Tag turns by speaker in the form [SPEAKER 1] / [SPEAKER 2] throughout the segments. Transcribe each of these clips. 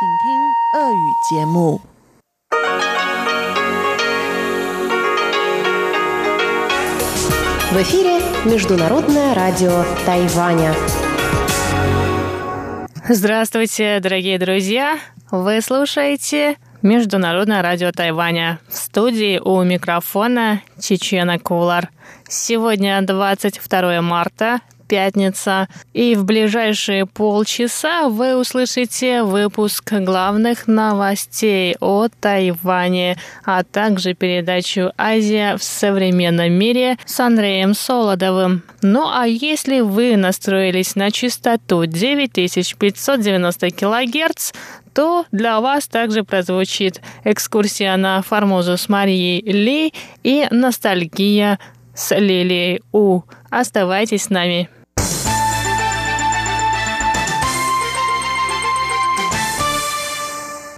[SPEAKER 1] В эфире Международное радио Тайваня.
[SPEAKER 2] Здравствуйте, дорогие друзья! Вы слушаете Международное радио Тайваня. В студии у микрофона Чечена Кулар. Сегодня 22 марта, пятница, и в ближайшие полчаса вы услышите выпуск главных новостей о Тайване, а также передачу «Азия в современном мире» с Андреем Солодовым. Ну а если вы настроились на частоту 9590 кГц, то для вас также прозвучит экскурсия на Формозу с Марией Ли и ностальгия с Лилией У. Оставайтесь с нами.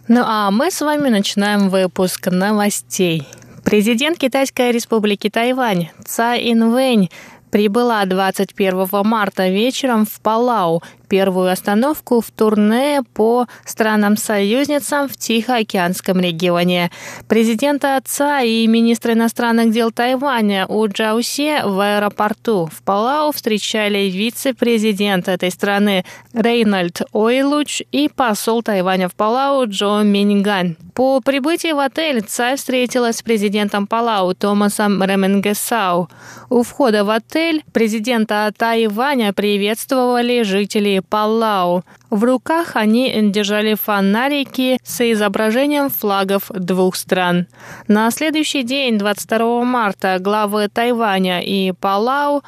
[SPEAKER 2] Ну а мы с вами начинаем выпуск новостей. Президент Китайской республики Тайвань Цай Инвэнь прибыла 21 марта вечером в Палау первую остановку в турне по странам-союзницам в Тихоокеанском регионе. Президента отца и министра иностранных дел Тайваня У Джаусе в аэропорту в Палау встречали вице-президент этой страны Рейнольд Ойлуч и посол Тайваня в Палау Джо Минган. По прибытии в отель Цай встретилась с президентом Палау Томасом Ременгесау. У входа в отель президента Тайваня приветствовали жители Палау. В руках они держали фонарики с изображением флагов двух стран. На следующий день, 22 марта, главы Тайваня и Палау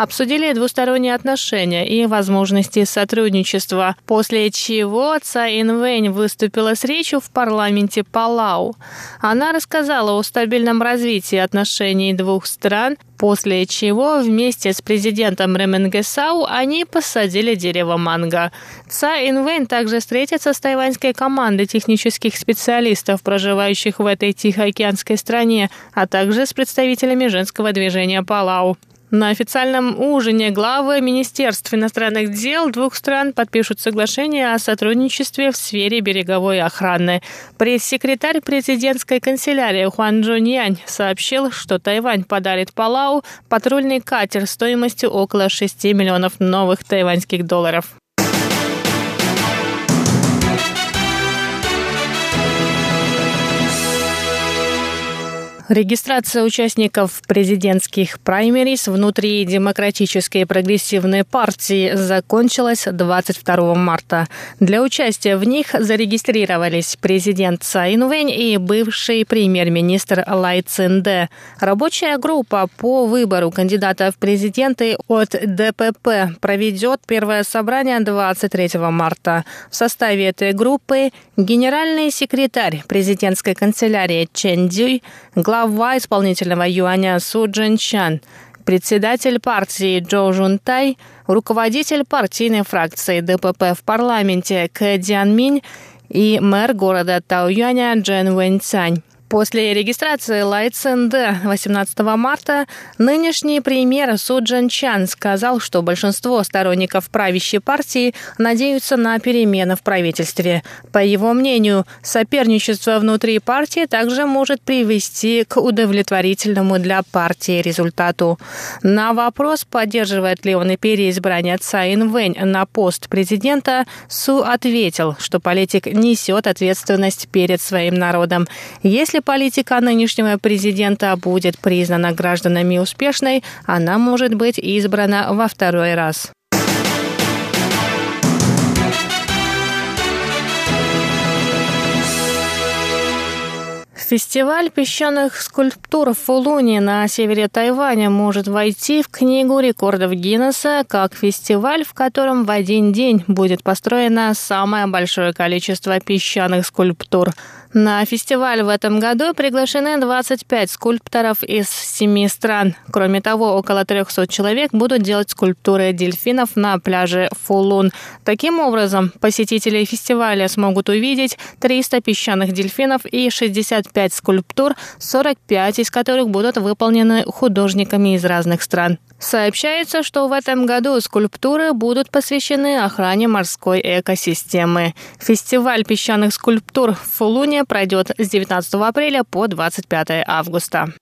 [SPEAKER 2] обсудили двусторонние отношения и возможности сотрудничества, после чего Цай Инвэнь выступила с речью в парламенте Палау. Она рассказала о стабильном развитии отношений двух стран, после чего вместе с президентом Ременгесау они посадили дерево манго. Цай Инвэнь также встретится с тайваньской командой технических специалистов, проживающих в этой тихоокеанской стране, а также с представителями женского движения Палау. На официальном ужине главы Министерств иностранных дел двух стран подпишут соглашение о сотрудничестве в сфере береговой охраны. Пресс-секретарь президентской канцелярии Хуан Джуньянь сообщил, что Тайвань подарит Палау патрульный катер стоимостью около 6 миллионов новых тайваньских долларов. Регистрация участников президентских праймерис внутри Демократической прогрессивной партии закончилась 22 марта. Для участия в них зарегистрировались президент Цай Инвэнь и бывший премьер-министр Лай Цинде. Рабочая группа по выбору кандидата в президенты от ДПП проведет первое собрание 23 марта. В составе этой группы генеральный секретарь президентской канцелярии Чен Дюй, глава глава исполнительного юаня Су Джинчан, председатель партии Джо Жунтай, руководитель партийной фракции ДПП в парламенте Кэ Диан Минь и мэр города Таоюаня Джен Вэнь Цань. После регистрации Лайценде 18 марта нынешний премьер Су Джан Чан сказал, что большинство сторонников правящей партии надеются на перемены в правительстве. По его мнению, соперничество внутри партии также может привести к удовлетворительному для партии результату. На вопрос, поддерживает ли он и переизбрание Цай Инвэнь на пост президента, Су ответил, что политик несет ответственность перед своим народом. Если политика нынешнего президента будет признана гражданами успешной, она может быть избрана во второй раз. Фестиваль песчаных скульптур в Фулуне на севере Тайваня может войти в Книгу рекордов Гиннесса как фестиваль, в котором в один день будет построено самое большое количество песчаных скульптур – на фестиваль в этом году приглашены 25 скульпторов из семи стран. Кроме того, около 300 человек будут делать скульптуры дельфинов на пляже Фулун. Таким образом, посетители фестиваля смогут увидеть 300 песчаных дельфинов и 65 скульптур, 45 из которых будут выполнены художниками из разных стран. Сообщается, что в этом году скульптуры будут посвящены охране морской экосистемы. Фестиваль песчаных скульптур в Фулуне пройдет с 19 апреля по 25 августа.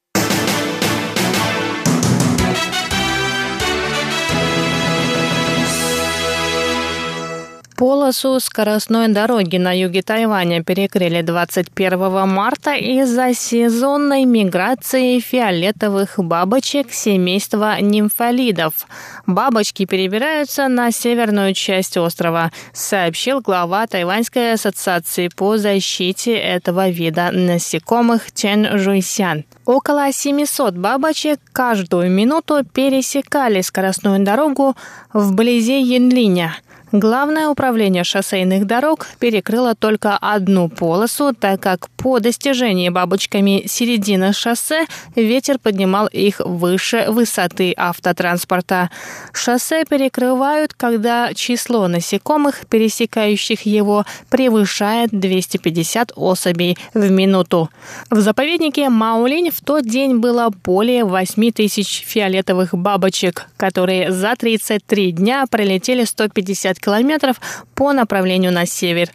[SPEAKER 2] Полосу скоростной дороги на юге Тайваня перекрыли 21 марта из-за сезонной миграции фиолетовых бабочек семейства нимфолидов. Бабочки перебираются на северную часть острова, сообщил глава Тайваньской ассоциации по защите этого вида насекомых Чен Жуйсян. Около 700 бабочек каждую минуту пересекали скоростную дорогу вблизи Янлиня – Главное управление шоссейных дорог перекрыло только одну полосу, так как по достижении бабочками середины шоссе ветер поднимал их выше высоты автотранспорта. Шоссе перекрывают, когда число насекомых, пересекающих его, превышает 250 особей в минуту. В заповеднике Маулинь в тот день было более 8 тысяч фиолетовых бабочек, которые за 33 дня пролетели 150 километров по направлению на север.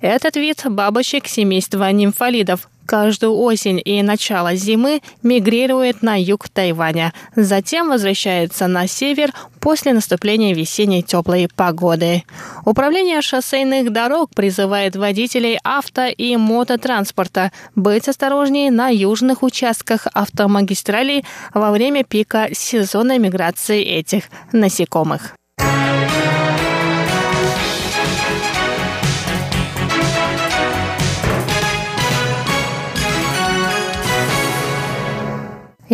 [SPEAKER 2] Этот вид бабочек семейства нимфолидов каждую осень и начало зимы мигрирует на юг Тайваня, затем возвращается на север после наступления весенней теплой погоды. Управление шоссейных дорог призывает водителей авто и мототранспорта быть осторожнее на южных участках автомагистралей во время пика сезонной миграции этих насекомых.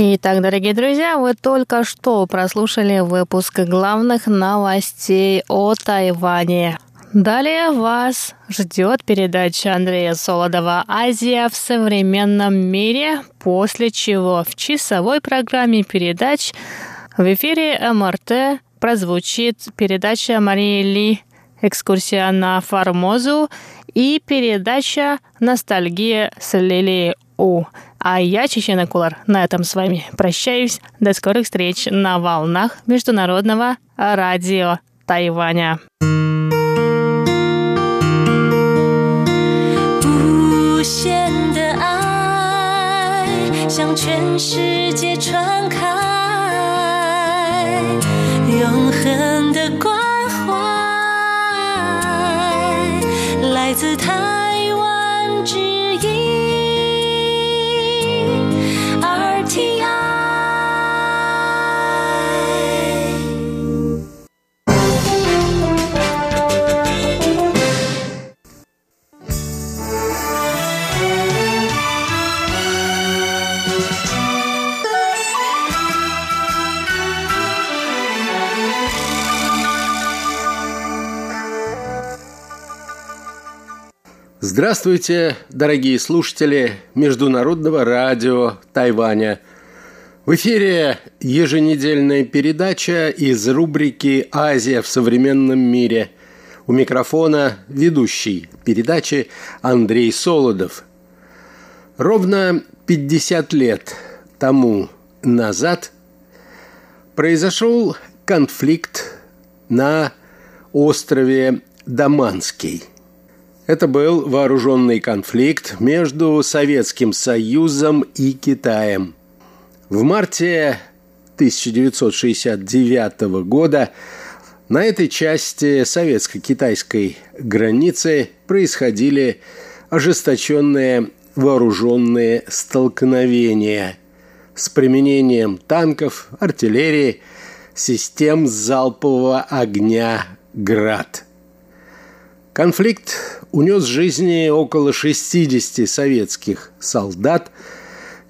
[SPEAKER 2] Итак, дорогие друзья, вы только что прослушали выпуск главных новостей о Тайване. Далее вас ждет передача Андрея Солодова «Азия в современном мире», после чего в часовой программе передач в эфире МРТ прозвучит передача Марии Ли «Экскурсия на Формозу» и передача «Ностальгия с Лилией У». А я, Чечена Кулар, на этом с вами прощаюсь. До скорых встреч на волнах Международного радио Тайваня. 向全
[SPEAKER 3] Здравствуйте, дорогие слушатели Международного радио Тайваня. В эфире еженедельная передача из рубрики «Азия в современном мире». У микрофона ведущий передачи Андрей Солодов. Ровно 50 лет тому назад произошел конфликт на острове Даманский – это был вооруженный конфликт между Советским Союзом и Китаем. В марте 1969 года на этой части советско-китайской границы происходили ожесточенные вооруженные столкновения с применением танков, артиллерии, систем залпового огня «Град». Конфликт унес жизни около 60 советских солдат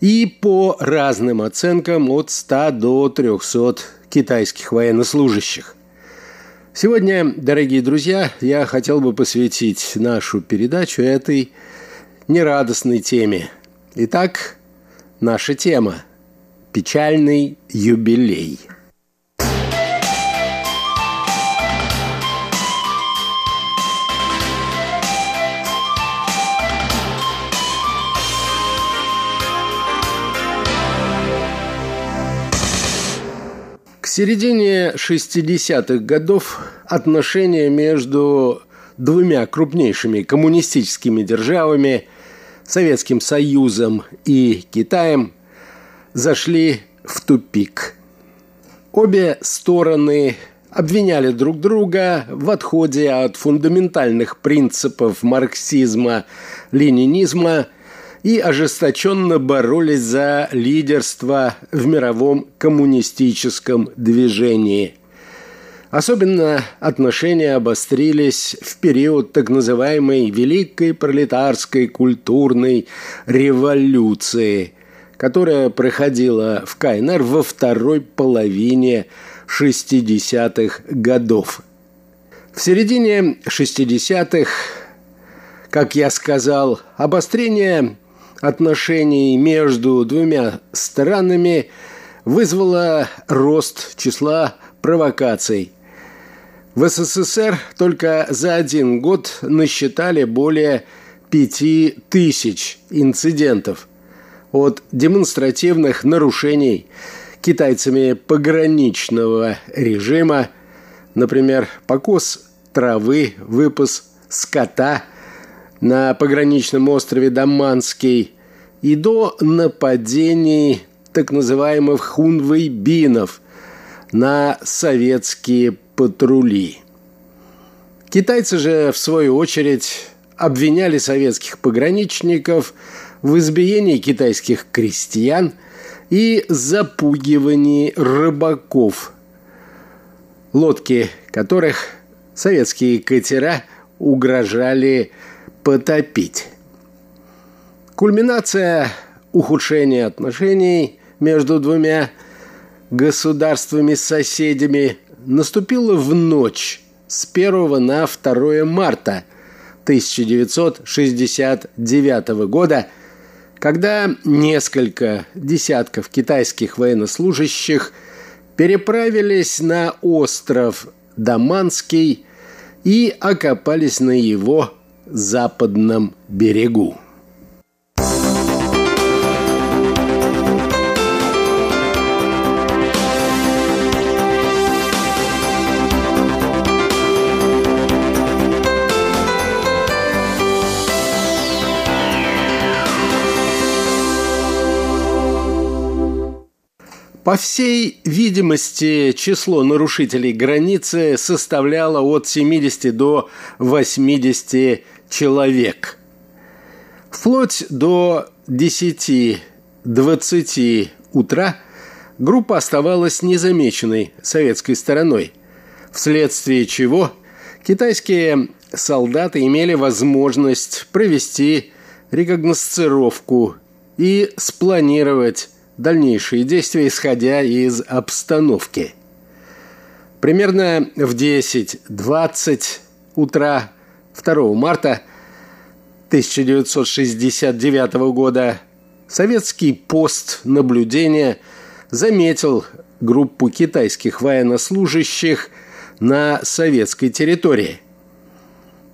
[SPEAKER 3] и по разным оценкам от 100 до 300 китайских военнослужащих. Сегодня, дорогие друзья, я хотел бы посвятить нашу передачу этой нерадостной теме. Итак, наша тема – печальный юбилей – середине 60-х годов отношения между двумя крупнейшими коммунистическими державами, Советским Союзом и Китаем, зашли в тупик. Обе стороны обвиняли друг друга в отходе от фундаментальных принципов марксизма-ленинизма и ожесточенно боролись за лидерство в мировом коммунистическом движении. Особенно отношения обострились в период так называемой Великой пролетарской культурной революции, которая проходила в КНР во второй половине 60-х годов. В середине 60-х, как я сказал, обострение отношений между двумя странами вызвало рост числа провокаций. В СССР только за один год насчитали более пяти тысяч инцидентов от демонстративных нарушений китайцами пограничного режима, например, покос травы, выпас скота – на пограничном острове Даманский и до нападений так называемых хунвейбинов на советские патрули. Китайцы же, в свою очередь, обвиняли советских пограничников в избиении китайских крестьян и запугивании рыбаков, лодки которых советские катера угрожали потопить. Кульминация ухудшения отношений между двумя государствами-соседями наступила в ночь с 1 на 2 марта 1969 года, когда несколько десятков китайских военнослужащих переправились на остров Даманский и окопались на его западном берегу. По всей видимости, число нарушителей границы составляло от 70 до 80 человек. Вплоть до 10-20 утра группа оставалась незамеченной советской стороной, вследствие чего китайские солдаты имели возможность провести рекогносцировку и спланировать дальнейшие действия, исходя из обстановки. Примерно в 10-20 утра 2 марта 1969 года советский пост наблюдения заметил группу китайских военнослужащих на советской территории.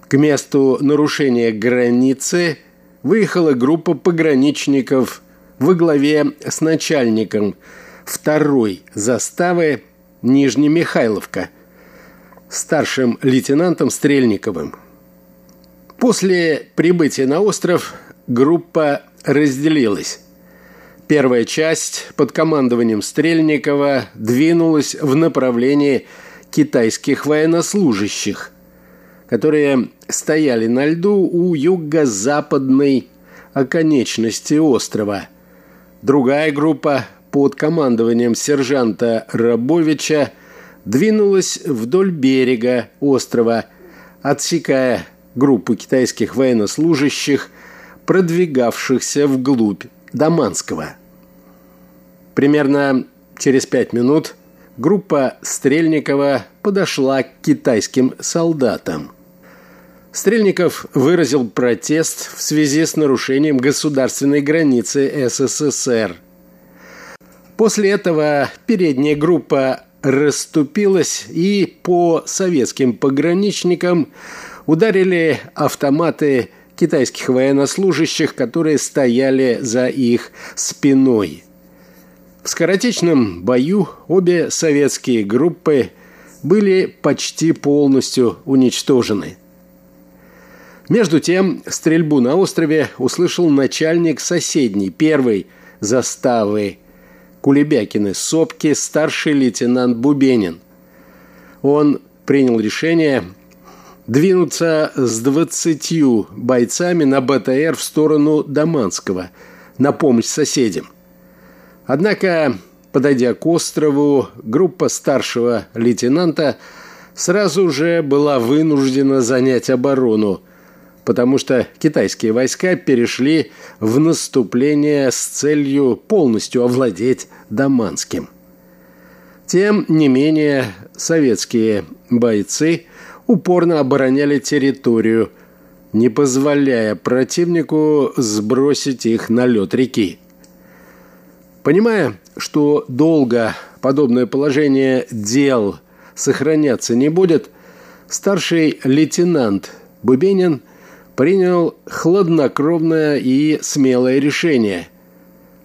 [SPEAKER 3] К месту нарушения границы выехала группа пограничников во главе с начальником второй заставы Нижнемихайловка, старшим лейтенантом Стрельниковым. После прибытия на остров группа разделилась. Первая часть под командованием Стрельникова двинулась в направлении китайских военнослужащих, которые стояли на льду у юго-западной оконечности острова. Другая группа под командованием сержанта Рабовича двинулась вдоль берега острова, отсекая группу китайских военнослужащих, продвигавшихся вглубь Даманского. Примерно через пять минут группа Стрельникова подошла к китайским солдатам. Стрельников выразил протест в связи с нарушением государственной границы СССР. После этого передняя группа расступилась и по советским пограничникам ударили автоматы китайских военнослужащих, которые стояли за их спиной. В скоротечном бою обе советские группы были почти полностью уничтожены. Между тем, стрельбу на острове услышал начальник соседней первой заставы Кулебякины сопки старший лейтенант Бубенин. Он принял решение двинуться с двадцатью бойцами на БТР в сторону Даманского на помощь соседям. Однако, подойдя к острову, группа старшего лейтенанта сразу же была вынуждена занять оборону, потому что китайские войска перешли в наступление с целью полностью овладеть Даманским. Тем не менее, советские бойцы упорно обороняли территорию, не позволяя противнику сбросить их на лед реки. Понимая, что долго подобное положение дел сохраняться не будет, старший лейтенант Бубенин принял хладнокровное и смелое решение,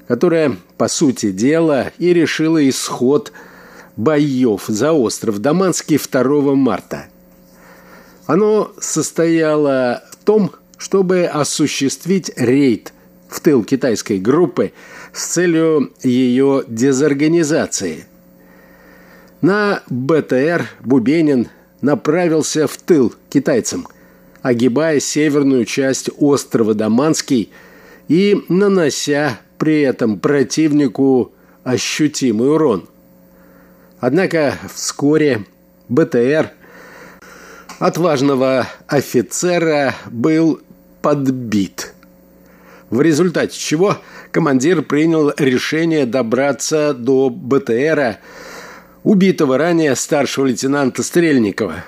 [SPEAKER 3] которое, по сути дела, и решило исход боев за остров Даманский 2 марта. Оно состояло в том, чтобы осуществить рейд в тыл китайской группы с целью ее дезорганизации. На БТР Бубенин направился в тыл китайцам, огибая северную часть острова Даманский и нанося при этом противнику ощутимый урон. Однако вскоре БТР отважного офицера был подбит – в результате чего командир принял решение добраться до БТРа убитого ранее старшего лейтенанта Стрельникова.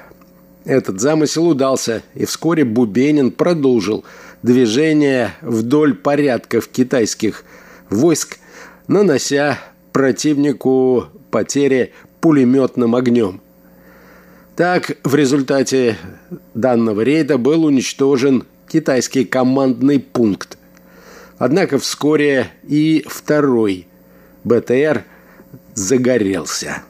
[SPEAKER 3] Этот замысел удался, и вскоре Бубенин продолжил движение вдоль порядков китайских войск, нанося противнику потери пулеметным огнем. Так, в результате данного рейда был уничтожен китайский командный пункт, Однако вскоре и второй БТР загорелся.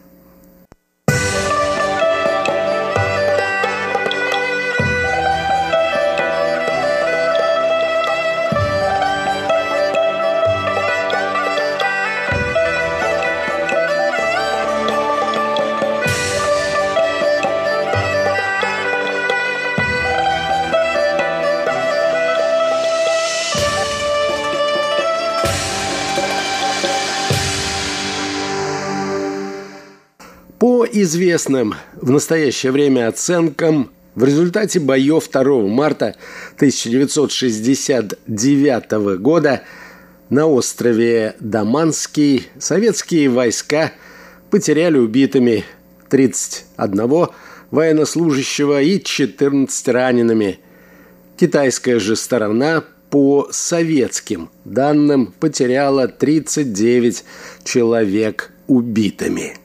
[SPEAKER 3] Известным в настоящее время оценкам, в результате боев 2 марта 1969 года на острове Даманский советские войска потеряли убитыми 31 военнослужащего и 14 ранеными. Китайская же сторона по советским данным потеряла 39 человек убитыми.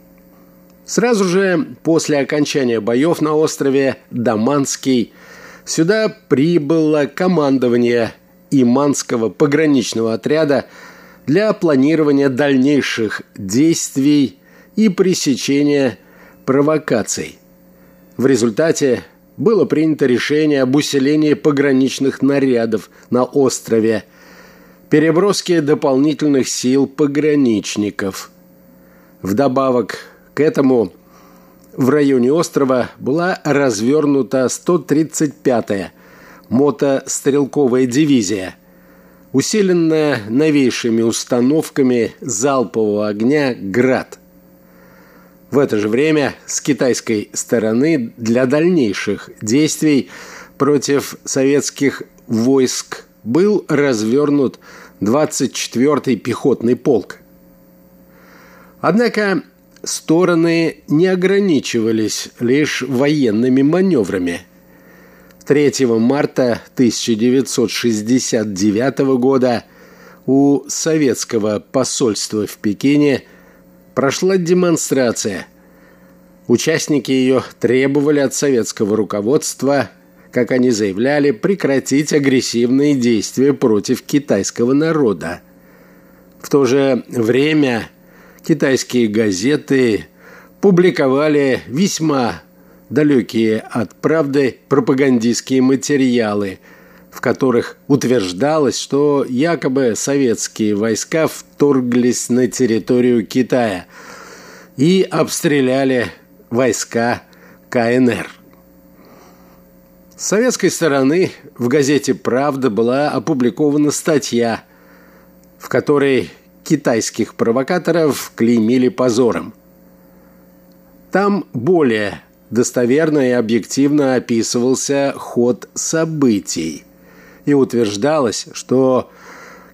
[SPEAKER 3] Сразу же после окончания боев на острове Даманский сюда прибыло командование Иманского пограничного отряда для планирования дальнейших действий и пресечения провокаций. В результате было принято решение об усилении пограничных нарядов на острове, переброске дополнительных сил пограничников. Вдобавок к этому в районе острова была развернута 135-я мотострелковая дивизия, усиленная новейшими установками залпового огня «Град». В это же время с китайской стороны для дальнейших действий против советских войск был развернут 24-й пехотный полк. Однако стороны не ограничивались лишь военными маневрами. 3 марта 1969 года у советского посольства в Пекине прошла демонстрация. Участники ее требовали от советского руководства, как они заявляли, прекратить агрессивные действия против китайского народа. В то же время китайские газеты публиковали весьма далекие от правды пропагандистские материалы, в которых утверждалось, что якобы советские войска вторглись на территорию Китая и обстреляли войска КНР. С советской стороны в газете «Правда» была опубликована статья, в которой китайских провокаторов клеймили позором. Там более достоверно и объективно описывался ход событий и утверждалось, что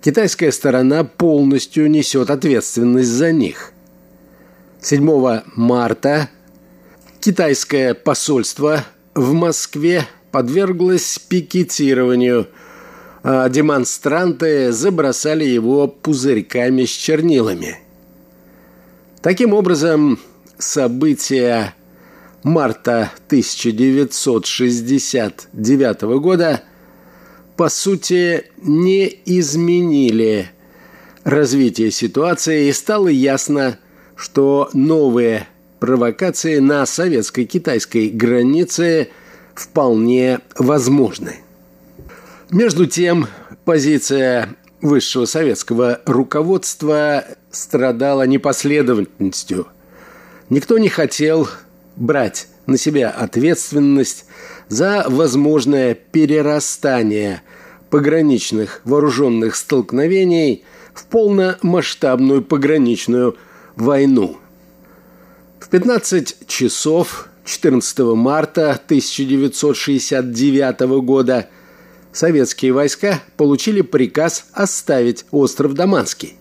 [SPEAKER 3] китайская сторона полностью несет ответственность за них. 7 марта китайское посольство в Москве подверглось пикетированию, а демонстранты забросали его пузырьками с чернилами. Таким образом, события марта 1969 года по сути не изменили развитие ситуации и стало ясно, что новые провокации на советско-китайской границе – вполне возможны. Между тем, позиция высшего советского руководства страдала непоследовательностью. Никто не хотел брать на себя ответственность за возможное перерастание пограничных вооруженных столкновений в полномасштабную пограничную войну. В 15 часов 14 марта 1969 года советские войска получили приказ оставить остров Даманский.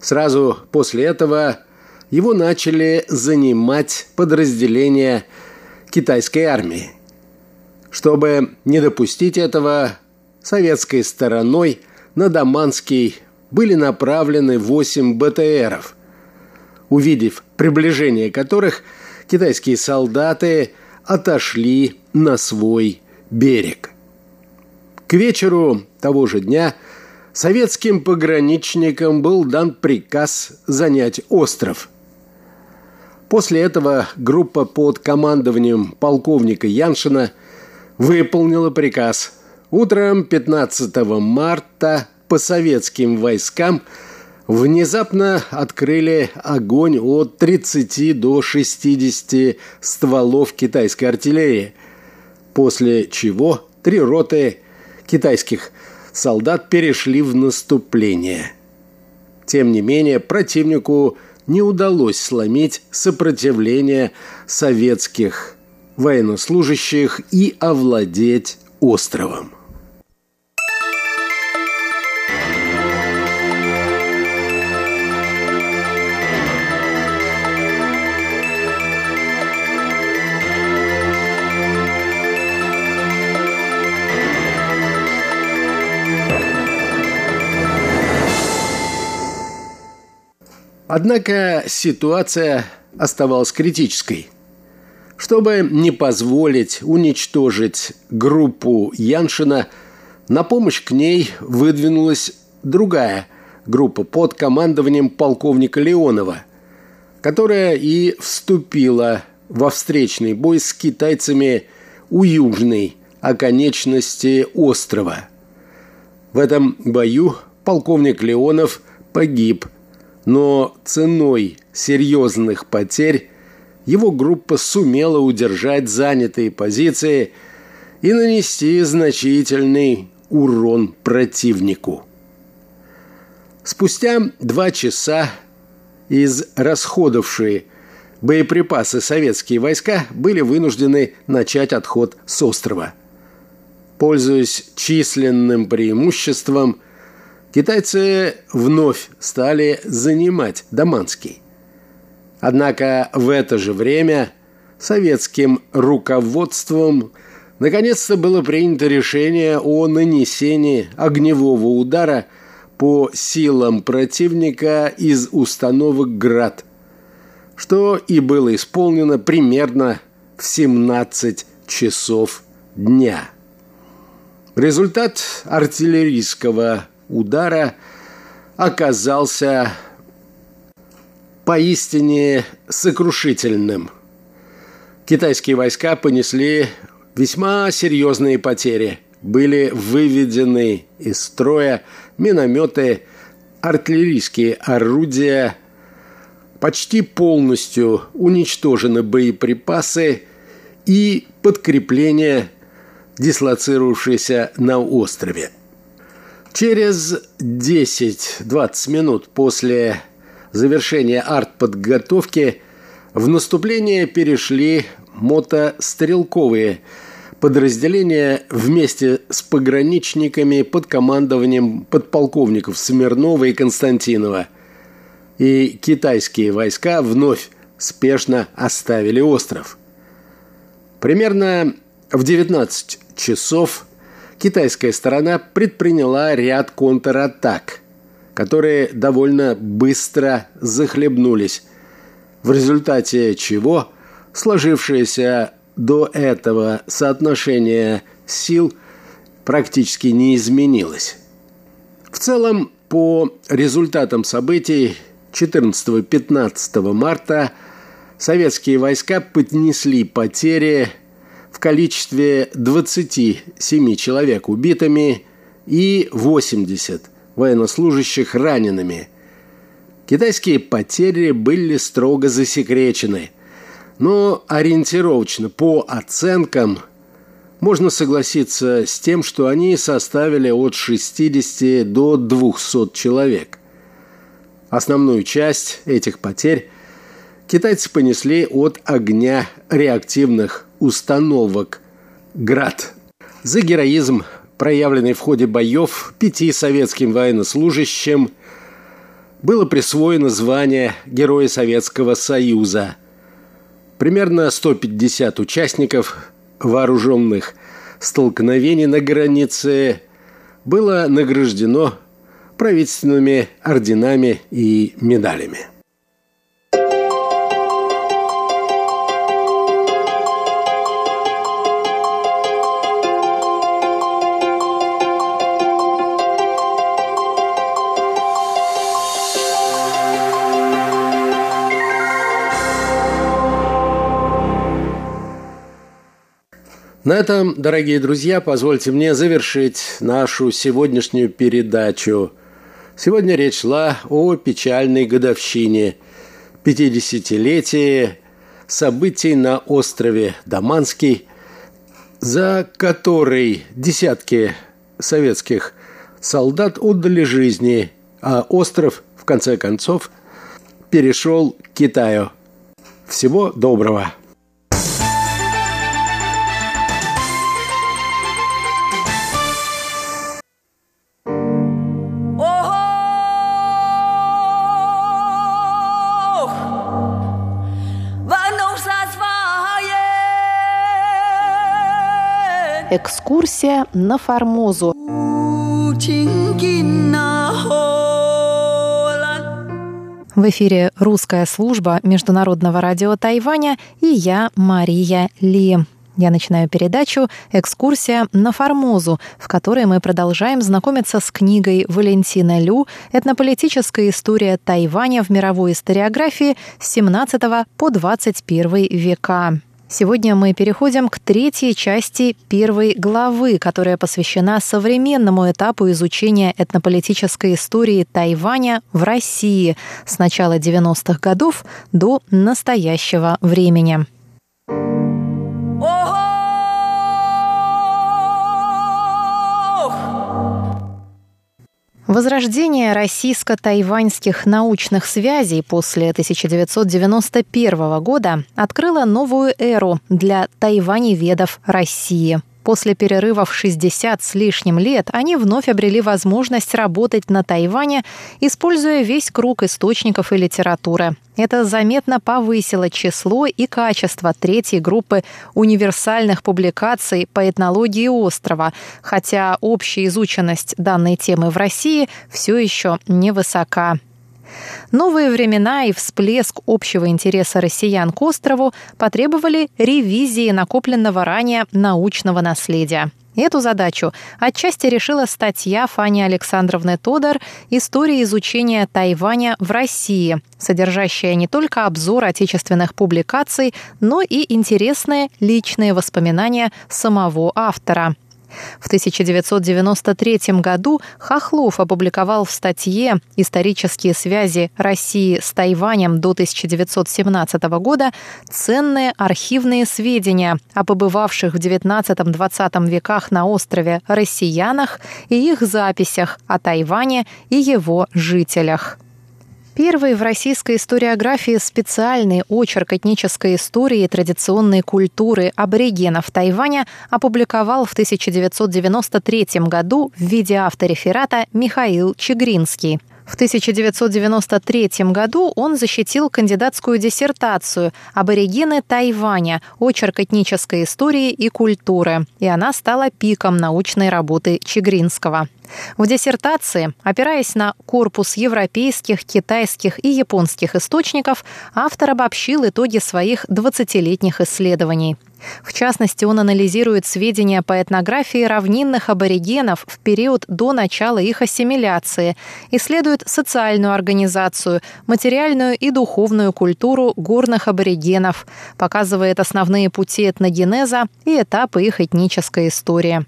[SPEAKER 3] Сразу после этого его начали занимать подразделения китайской армии. Чтобы не допустить этого, советской стороной на Даманский были направлены 8 БТРов, увидев приближение которых – китайские солдаты отошли на свой берег. К вечеру того же дня советским пограничникам был дан приказ занять остров. После этого группа под командованием полковника Яншина выполнила приказ. Утром 15 марта по советским войскам – внезапно открыли огонь от 30 до 60 стволов китайской артиллерии, после чего три роты китайских солдат перешли в наступление. Тем не менее, противнику не удалось сломить сопротивление советских военнослужащих и овладеть островом. Однако ситуация оставалась критической. Чтобы не позволить уничтожить группу Яншина, на помощь к ней выдвинулась другая группа под командованием полковника Леонова, которая и вступила во встречный бой с китайцами у южной оконечности острова. В этом бою полковник Леонов погиб – но ценой серьезных потерь его группа сумела удержать занятые позиции и нанести значительный урон противнику. Спустя два часа из расходовавшие боеприпасы советские войска были вынуждены начать отход с острова. Пользуясь численным преимуществом, китайцы вновь стали занимать Даманский. Однако в это же время советским руководством наконец-то было принято решение о нанесении огневого удара по силам противника из установок «Град», что и было исполнено примерно в 17 часов дня. Результат артиллерийского удара оказался поистине сокрушительным. Китайские войска понесли весьма серьезные потери. Были выведены из строя минометы, артиллерийские орудия, почти полностью уничтожены боеприпасы и подкрепления, дислоцировавшиеся на острове. Через 10-20 минут после завершения артподготовки в наступление перешли мотострелковые подразделения вместе с пограничниками под командованием подполковников Смирнова и Константинова. И китайские войска вновь спешно оставили остров. Примерно в 19 часов китайская сторона предприняла ряд контратак, которые довольно быстро захлебнулись, в результате чего сложившееся до этого соотношение сил практически не изменилось. В целом, по результатам событий 14-15 марта советские войска поднесли потери – в количестве 27 человек убитыми и 80 военнослужащих ранеными. Китайские потери были строго засекречены, но ориентировочно по оценкам можно согласиться с тем, что они составили от 60 до 200 человек. Основную часть этих потерь китайцы понесли от огня реактивных установок «Град». За героизм, проявленный в ходе боев пяти советским военнослужащим, было присвоено звание Героя Советского Союза. Примерно 150 участников вооруженных столкновений на границе было награждено правительственными орденами и медалями. На этом, дорогие друзья, позвольте мне завершить нашу сегодняшнюю передачу. Сегодня речь шла о печальной годовщине, 50-летии событий на острове Даманский, за который десятки советских солдат отдали жизни, а остров, в конце концов, перешел к Китаю. Всего доброго!
[SPEAKER 1] Экскурсия на Формозу. В эфире русская служба Международного радио Тайваня и я, Мария Ли. Я начинаю передачу «Экскурсия на Формозу», в которой мы продолжаем знакомиться с книгой Валентина Лю «Этнополитическая история Тайваня в мировой историографии с 17 по 21 века». Сегодня мы переходим к третьей части первой главы, которая посвящена современному этапу изучения этнополитической истории Тайваня в России с начала 90-х годов до настоящего времени. Возрождение российско-тайваньских научных связей после 1991 года открыло новую эру для тайваневедов России. После перерыва в 60 с лишним лет они вновь обрели возможность работать на Тайване, используя весь круг источников и литературы. Это заметно повысило число и качество третьей группы универсальных публикаций по этнологии острова, хотя общая изученность данной темы в России все еще невысока. Новые времена и всплеск общего интереса россиян к острову потребовали ревизии накопленного ранее научного наследия. Эту задачу отчасти решила статья Фани Александровны Тодор «История изучения Тайваня в России», содержащая не только обзор отечественных публикаций, но и интересные личные воспоминания самого автора – в 1993 году Хохлов опубликовал в статье «Исторические связи России с Тайванем до 1917 года» ценные архивные сведения о побывавших в XIX-XX веках на острове россиянах и их записях о Тайване и его жителях. Первый в российской историографии специальный очерк этнической истории и традиционной культуры аборигенов Тайваня опубликовал в 1993 году в виде автореферата Михаил Чегринский. В 1993 году он защитил кандидатскую диссертацию «Аборигены Тайваня. Очерк этнической истории и культуры», и она стала пиком научной работы Чегринского. В диссертации, опираясь на корпус европейских, китайских и японских источников, автор обобщил итоги своих 20-летних исследований. В частности, он анализирует сведения по этнографии равнинных аборигенов в период до начала их ассимиляции, исследует социальную организацию, материальную и духовную культуру горных аборигенов, показывает основные пути этногенеза и этапы их этнической истории.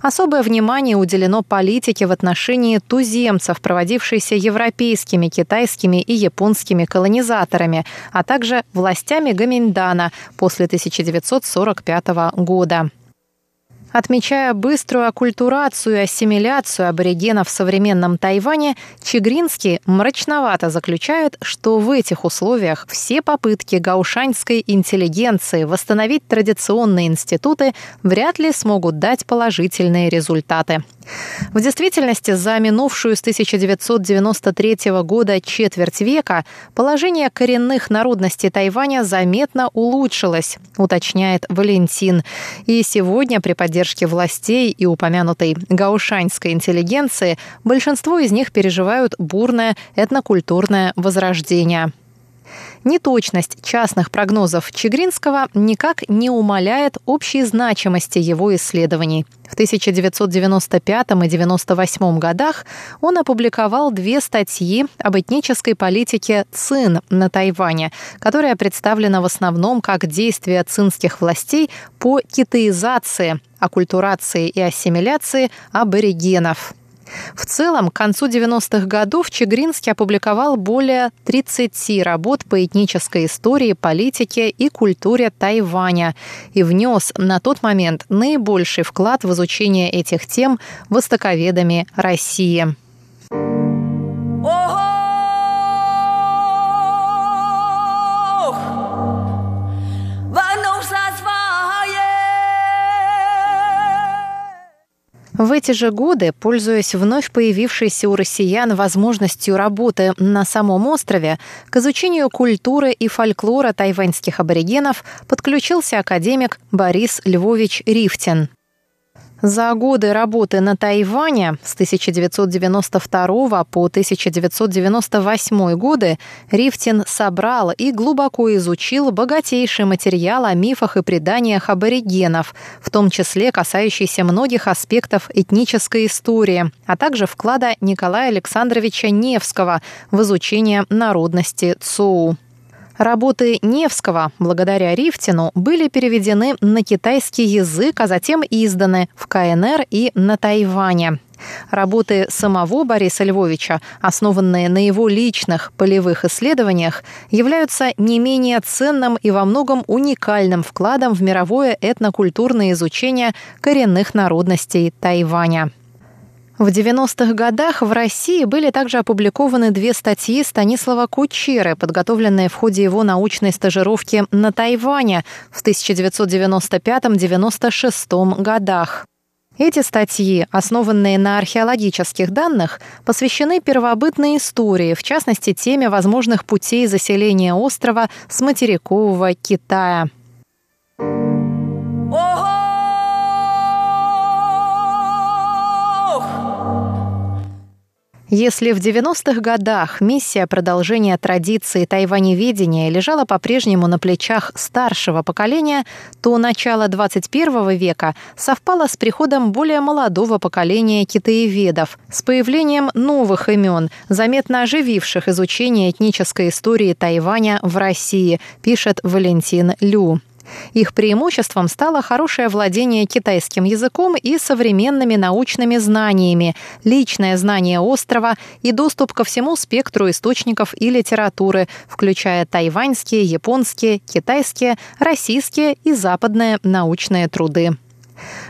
[SPEAKER 1] Особое внимание уделено политике в отношении туземцев, проводившейся европейскими, китайскими и японскими колонизаторами, а также властями Гаминдана после 1945 года. Отмечая быструю оккультурацию и ассимиляцию аборигенов в современном Тайване, Чигринский мрачновато заключает, что в этих условиях все попытки гаушаньской интеллигенции восстановить традиционные институты вряд ли смогут дать положительные результаты. В действительности, за минувшую с 1993 года четверть века положение коренных народностей Тайваня заметно улучшилось, уточняет Валентин. И сегодня при поддержке властей и упомянутой гаушаньской интеллигенции большинство из них переживают бурное этнокультурное возрождение. Неточность частных прогнозов Чегринского никак не умаляет общей значимости его исследований. В 1995 и 1998 годах он опубликовал две статьи об этнической политике ЦИН на Тайване, которая представлена в основном как действия цинских властей по китаизации, оккультурации и ассимиляции аборигенов. В целом, к концу 90-х годов Чегринский опубликовал более 30 работ по этнической истории, политике и культуре Тайваня и внес на тот момент наибольший вклад в изучение этих тем востоковедами России. В эти же годы, пользуясь вновь появившейся у россиян возможностью работы на самом острове, к изучению культуры и фольклора тайваньских аборигенов подключился академик Борис Львович Рифтин. За годы работы на Тайване с 1992 по 1998 годы Рифтин собрал и глубоко изучил богатейший материал о мифах и преданиях аборигенов, в том числе касающийся многих аспектов этнической истории, а также вклада Николая Александровича Невского в изучение народности Цоу. Работы Невского, благодаря Рифтину, были переведены на китайский язык, а затем изданы в КНР и на Тайване. Работы самого Бориса Львовича, основанные на его личных полевых исследованиях, являются не менее ценным и во многом уникальным вкладом в мировое этнокультурное изучение коренных народностей Тайваня. В 90-х годах в России были также опубликованы две статьи Станислава Кучеры, подготовленные в ходе его научной стажировки на Тайване в 1995-96 годах. Эти статьи, основанные на археологических данных, посвящены первобытной истории, в частности, теме возможных путей заселения острова с материкового Китая. Если в 90-х годах миссия продолжения традиции тайваневедения лежала по-прежнему на плечах старшего поколения, то начало 21 века совпало с приходом более молодого поколения китаеведов, с появлением новых имен, заметно ожививших изучение этнической истории Тайваня в России, пишет Валентин Лю. Их преимуществом стало хорошее владение китайским языком и современными научными знаниями, личное знание острова и доступ ко всему спектру источников и литературы, включая тайваньские, японские, китайские, российские и западные научные труды.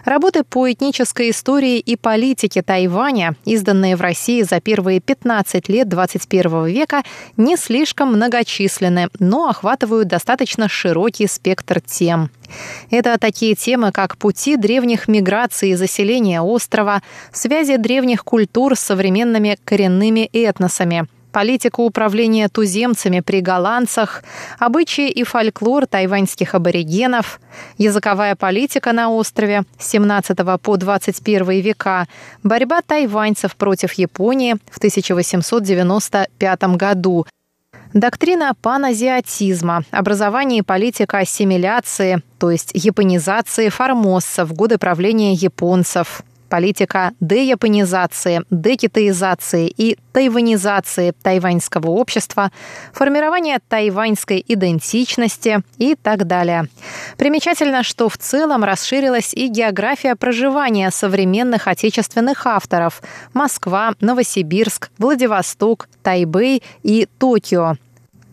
[SPEAKER 1] Работы по этнической истории и политике Тайваня, изданные в России за первые 15 лет 21 века, не слишком многочисленны, но охватывают достаточно широкий спектр тем. Это такие темы, как пути древних миграций и заселения острова, связи древних культур с современными коренными этносами – политику управления туземцами при голландцах, обычаи и фольклор тайваньских аборигенов, языковая политика на острове с 17 по 21 века, борьба тайваньцев против Японии в 1895 году, Доктрина паназиатизма, образование и политика ассимиляции, то есть японизации формоссов в годы правления японцев – политика деяпонизации, декитаизации и тайванизации тайваньского общества, формирование тайваньской идентичности и так далее. Примечательно, что в целом расширилась и география проживания современных отечественных авторов – Москва, Новосибирск, Владивосток, Тайбэй и Токио.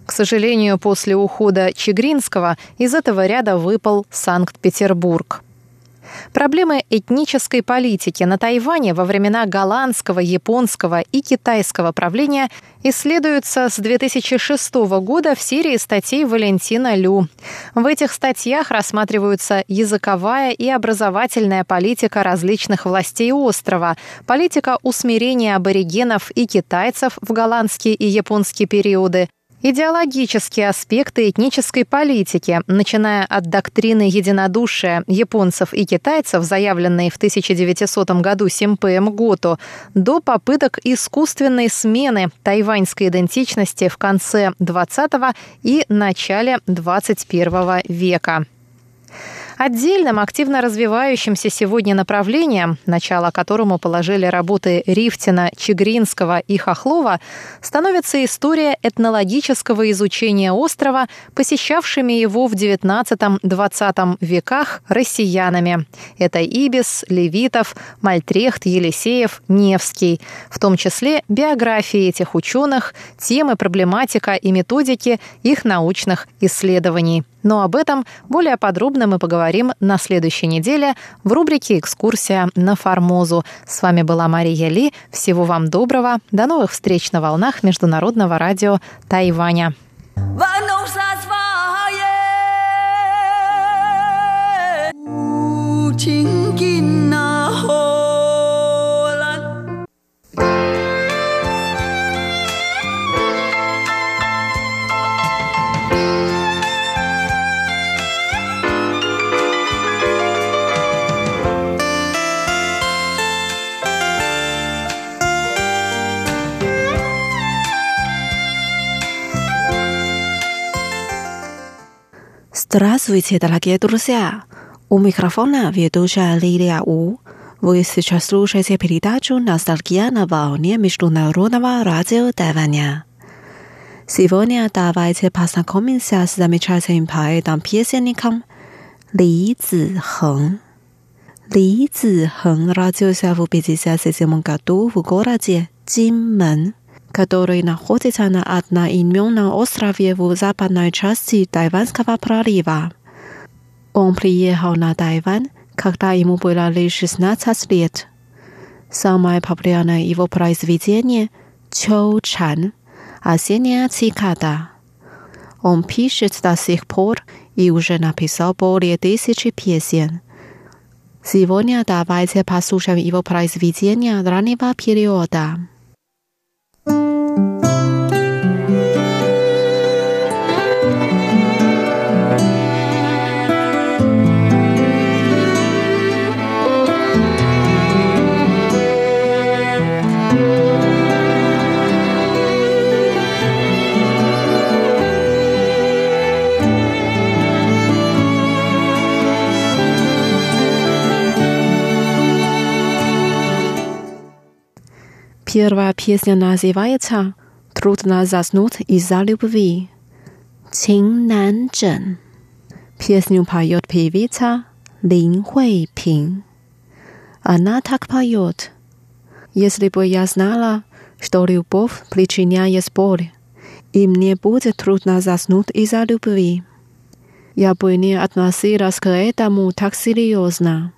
[SPEAKER 1] К сожалению, после ухода Чигринского из этого ряда выпал Санкт-Петербург. Проблемы этнической политики на Тайване во времена голландского, японского и китайского правления исследуются с 2006 года в серии статей Валентина Лю. В этих статьях рассматриваются языковая и образовательная политика различных властей острова, политика усмирения аборигенов и китайцев в голландские и японские периоды, Идеологические аспекты этнической политики, начиная от доктрины единодушия японцев и китайцев, заявленной в 1900 году Симпеем Гото, до попыток искусственной смены тайваньской идентичности в конце XX и начале XXI века. Отдельным активно развивающимся сегодня направлением, начало которому положили работы Рифтина, Чигринского и Хохлова, становится история этнологического изучения острова, посещавшими его в XIX-XX веках россиянами. Это Ибис, Левитов, Мальтрехт, Елисеев, Невский. В том числе биографии этих ученых, темы, проблематика и методики их научных исследований. Но об этом более подробно мы поговорим на следующей неделе в рубрике «Экскурсия на Формозу». С вами была Мария Ли. Всего вам доброго. До новых встреч на волнах Международного радио Тайваня.
[SPEAKER 4] Здравствуйте, дорогие друзья! У микрофона ведущая Лилия У. Вы сейчас слушаете передачу «Ностальгия на волне Международного радио Тайваня». Сегодня давайте познакомимся с замечательным поэтом-песенником Ли Цзихeng. Ли Цзихeng родился в 1957 году в городе Джинмен – который находится на одноименном острове в западной части Тайванского пролива. Он приехал на Тайвань, когда ему было лишь 16 лет. Самое популярное его произведение – Чоу Чан – «Осенняя цикада». Он пишет до сих пор и уже написал более тысячи песен. Сегодня давайте послушаем его произведения раннего периода.
[SPEAKER 5] Первая песня называется «Трудно заснуть из-за любви». «Циннанчжэн». Песню поет певица Лин Хуэйпин. Она так поет. «Если бы я знала, что любовь причиняет боль, и мне будет трудно заснуть из-за любви, я бы не относилась к этому так серьезно».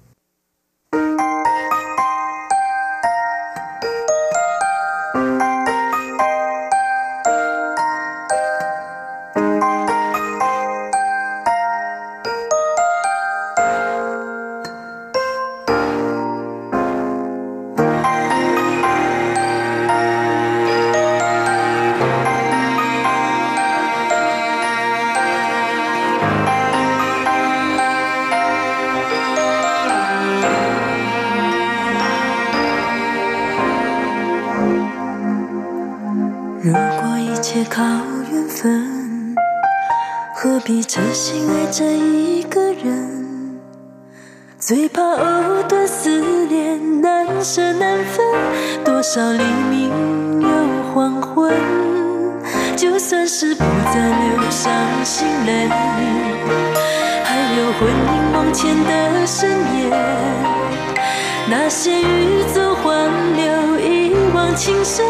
[SPEAKER 6] 那些欲走还留，一往情深，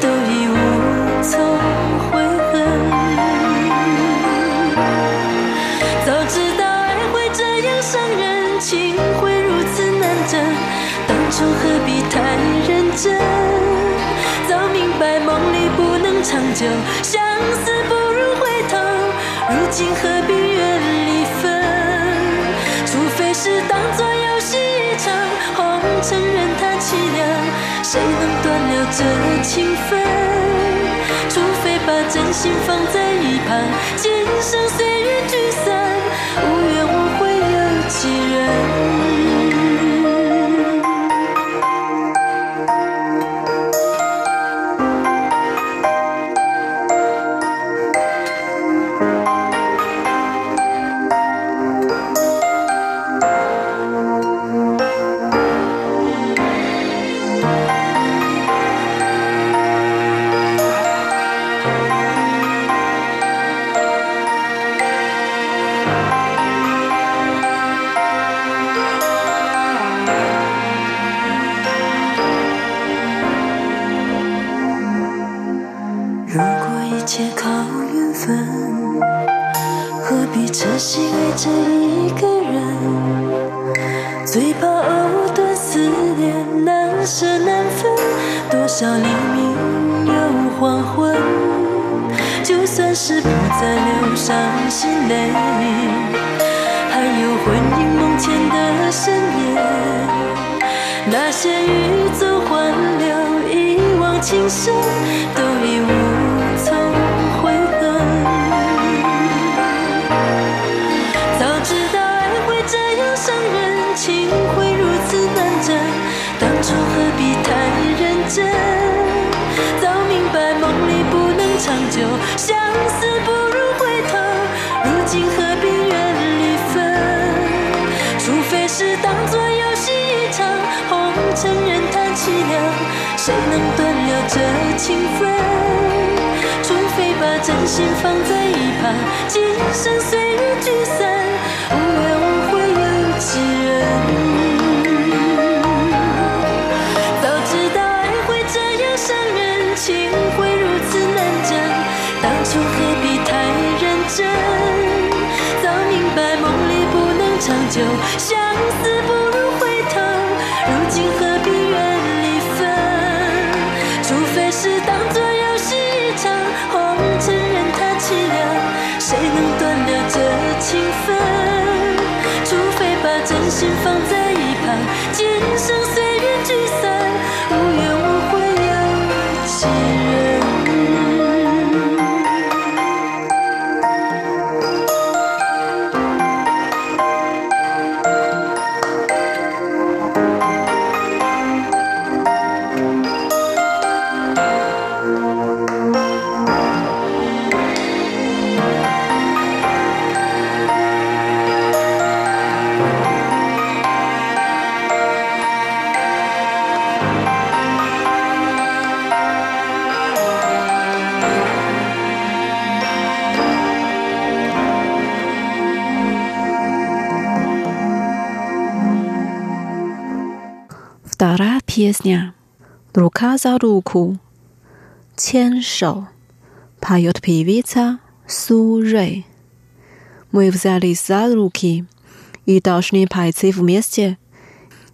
[SPEAKER 6] 都已无。从悔恨，早知道爱会这样伤人，情会如此难枕，当初何必太认真？早明白梦里不能长久，相思不如回头，如今何必谁能断了这情分？除非把真心放在一旁，今生随缘聚散，无怨无悔有几人？这情分？除非把真心放在一旁，今生岁月聚散，无怨无悔有几人？早知道爱会这样伤人，情会如此难枕，当初何必太认真？早明白梦里不能长久，相思真心放在 Stara pieśnia. Ruka za ruku. Ciężo. Pajot piewica Surej. My wzięli za ruki i doszli palce w mieście.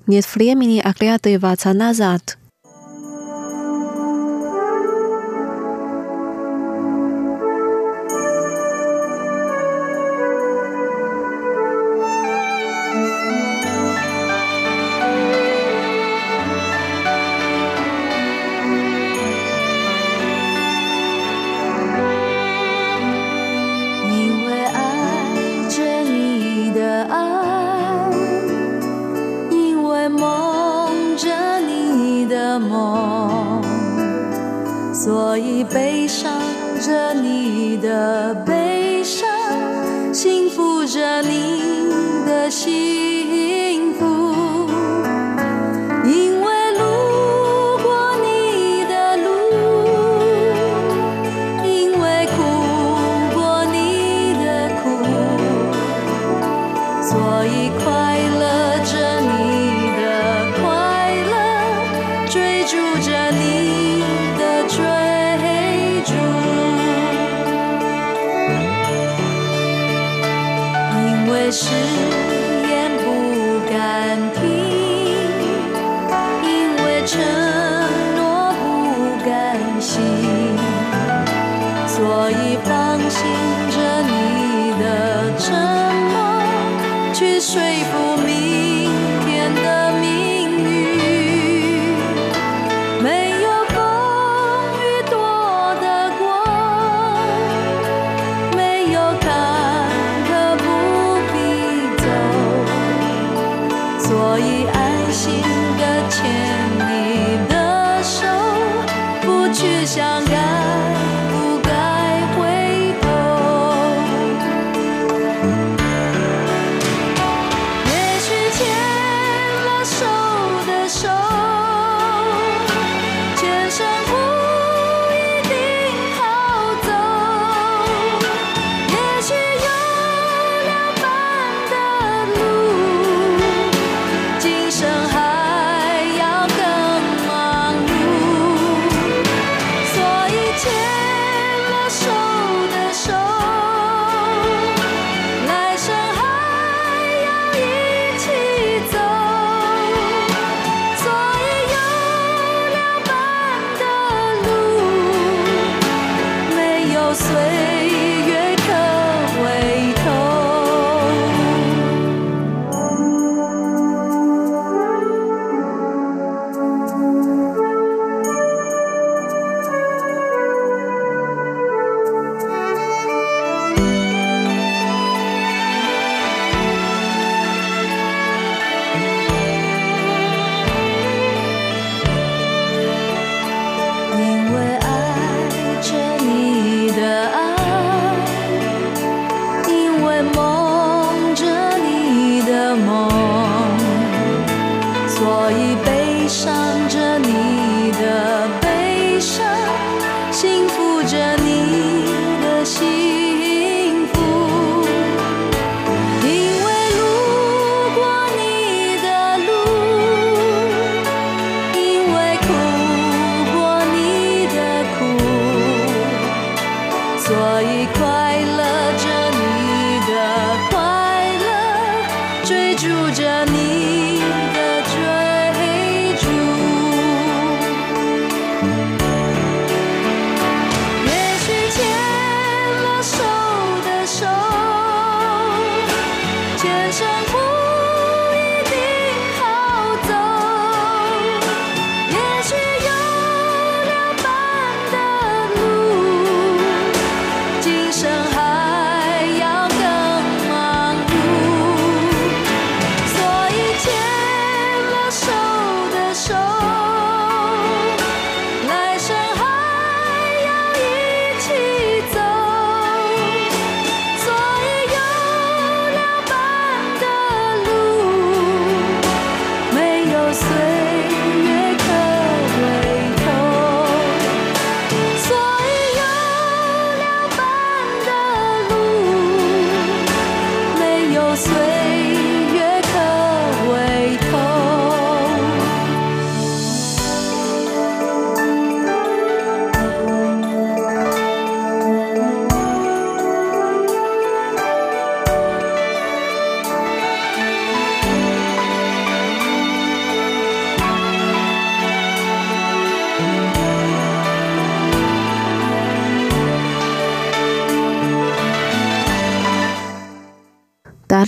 [SPEAKER 6] Nie mieli agreatywa nazad.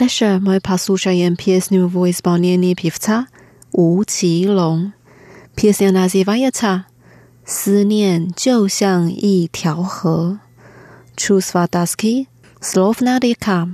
[SPEAKER 5] Дальше мы послушаем песню в исполнении певца吴奇隆。Песня называется «思念就像一条河». Чувства тоски, словно река.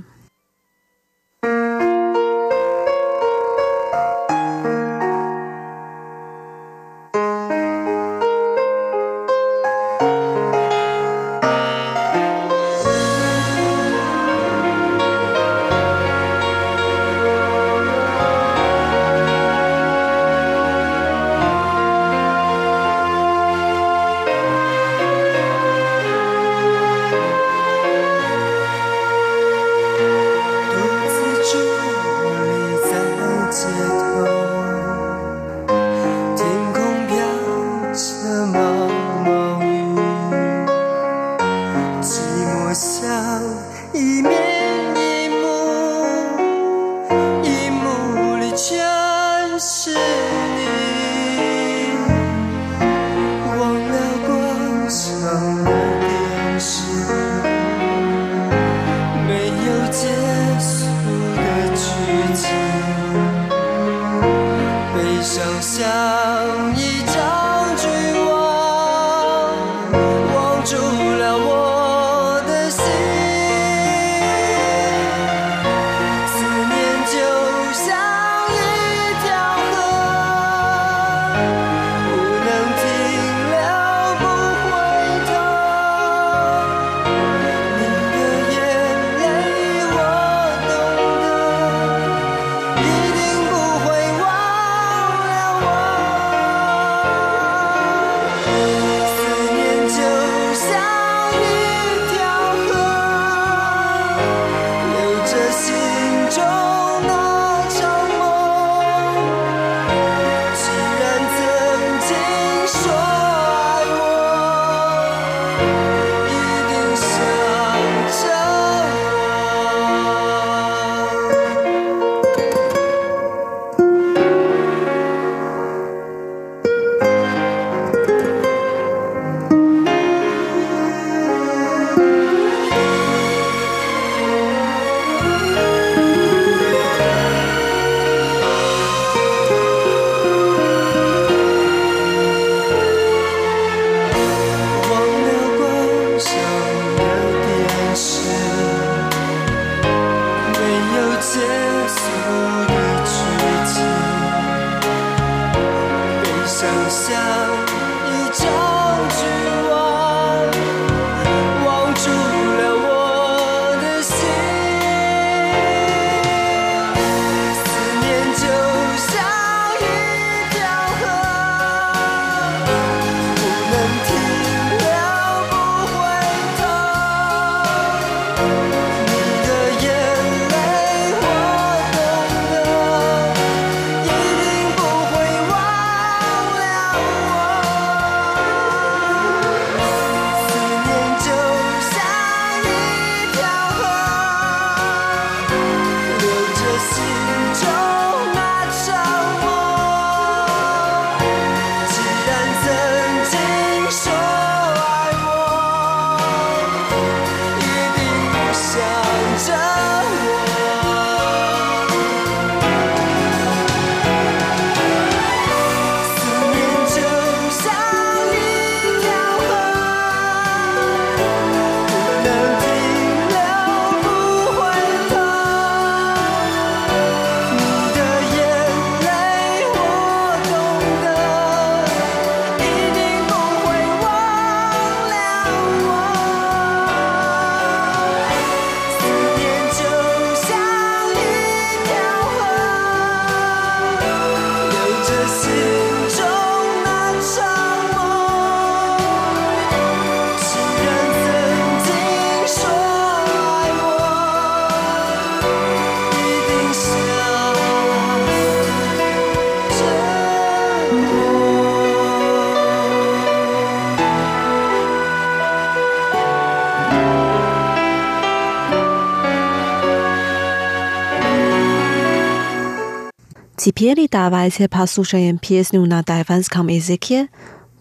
[SPEAKER 5] Pieri da weise pasusche in Pies nun na divans kam Ezekiel,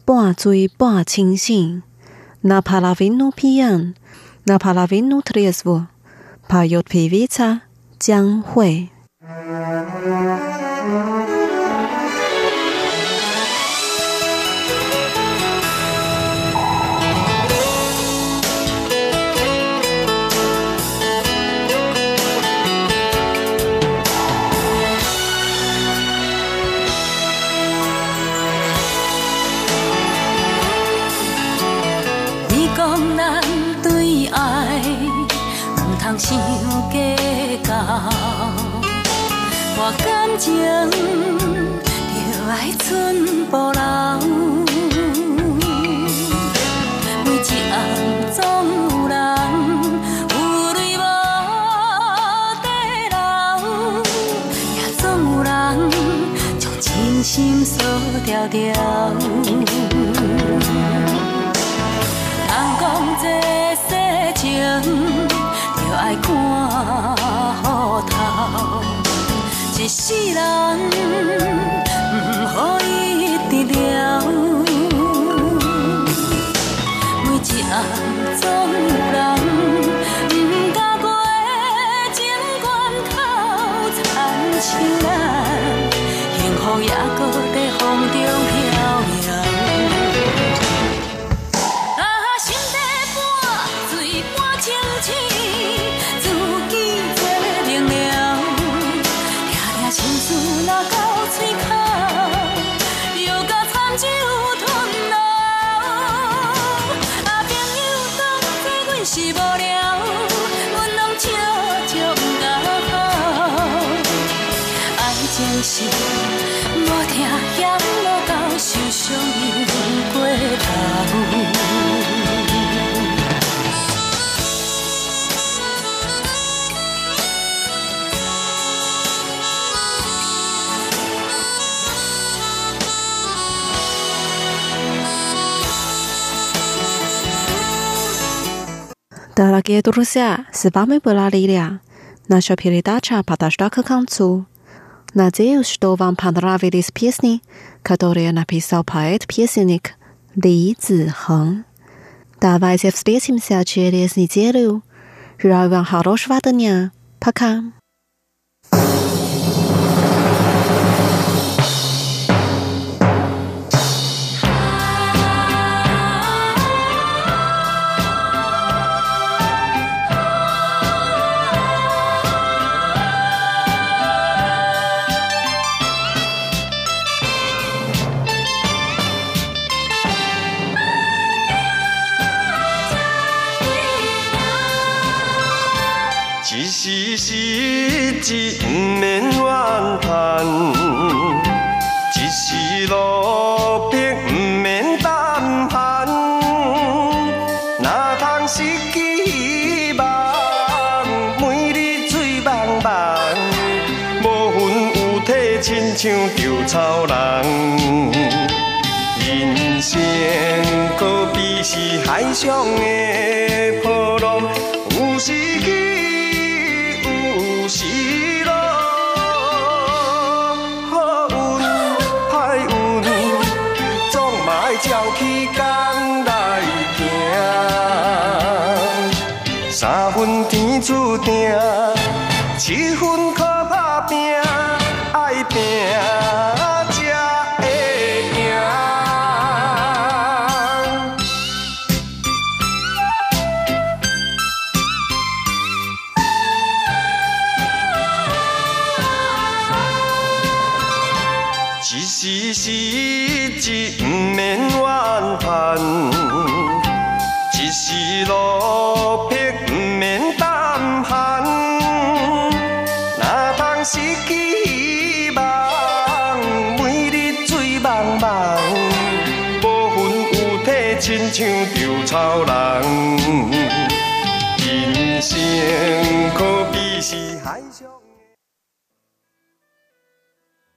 [SPEAKER 5] boa zui boa ching sing. Na
[SPEAKER 6] palavin no pian, na palavin no triesvo, pa jot pivita, jiang hui. 情就爱寸步留，每一晚总有人有泪无地流，也总有人将真心锁牢牢。人讲这世情就爱看糊涂。一世人。
[SPEAKER 5] Дорогие друзья, с вами была Лилия. Наша передача подошла к концу. Надеюсь, что вам понравились песни, которые написал поэт-песенник Ли Цзихeng. Давайте встретимся через неделю. Желаю вам хорошего дня. Пока.
[SPEAKER 7] 想的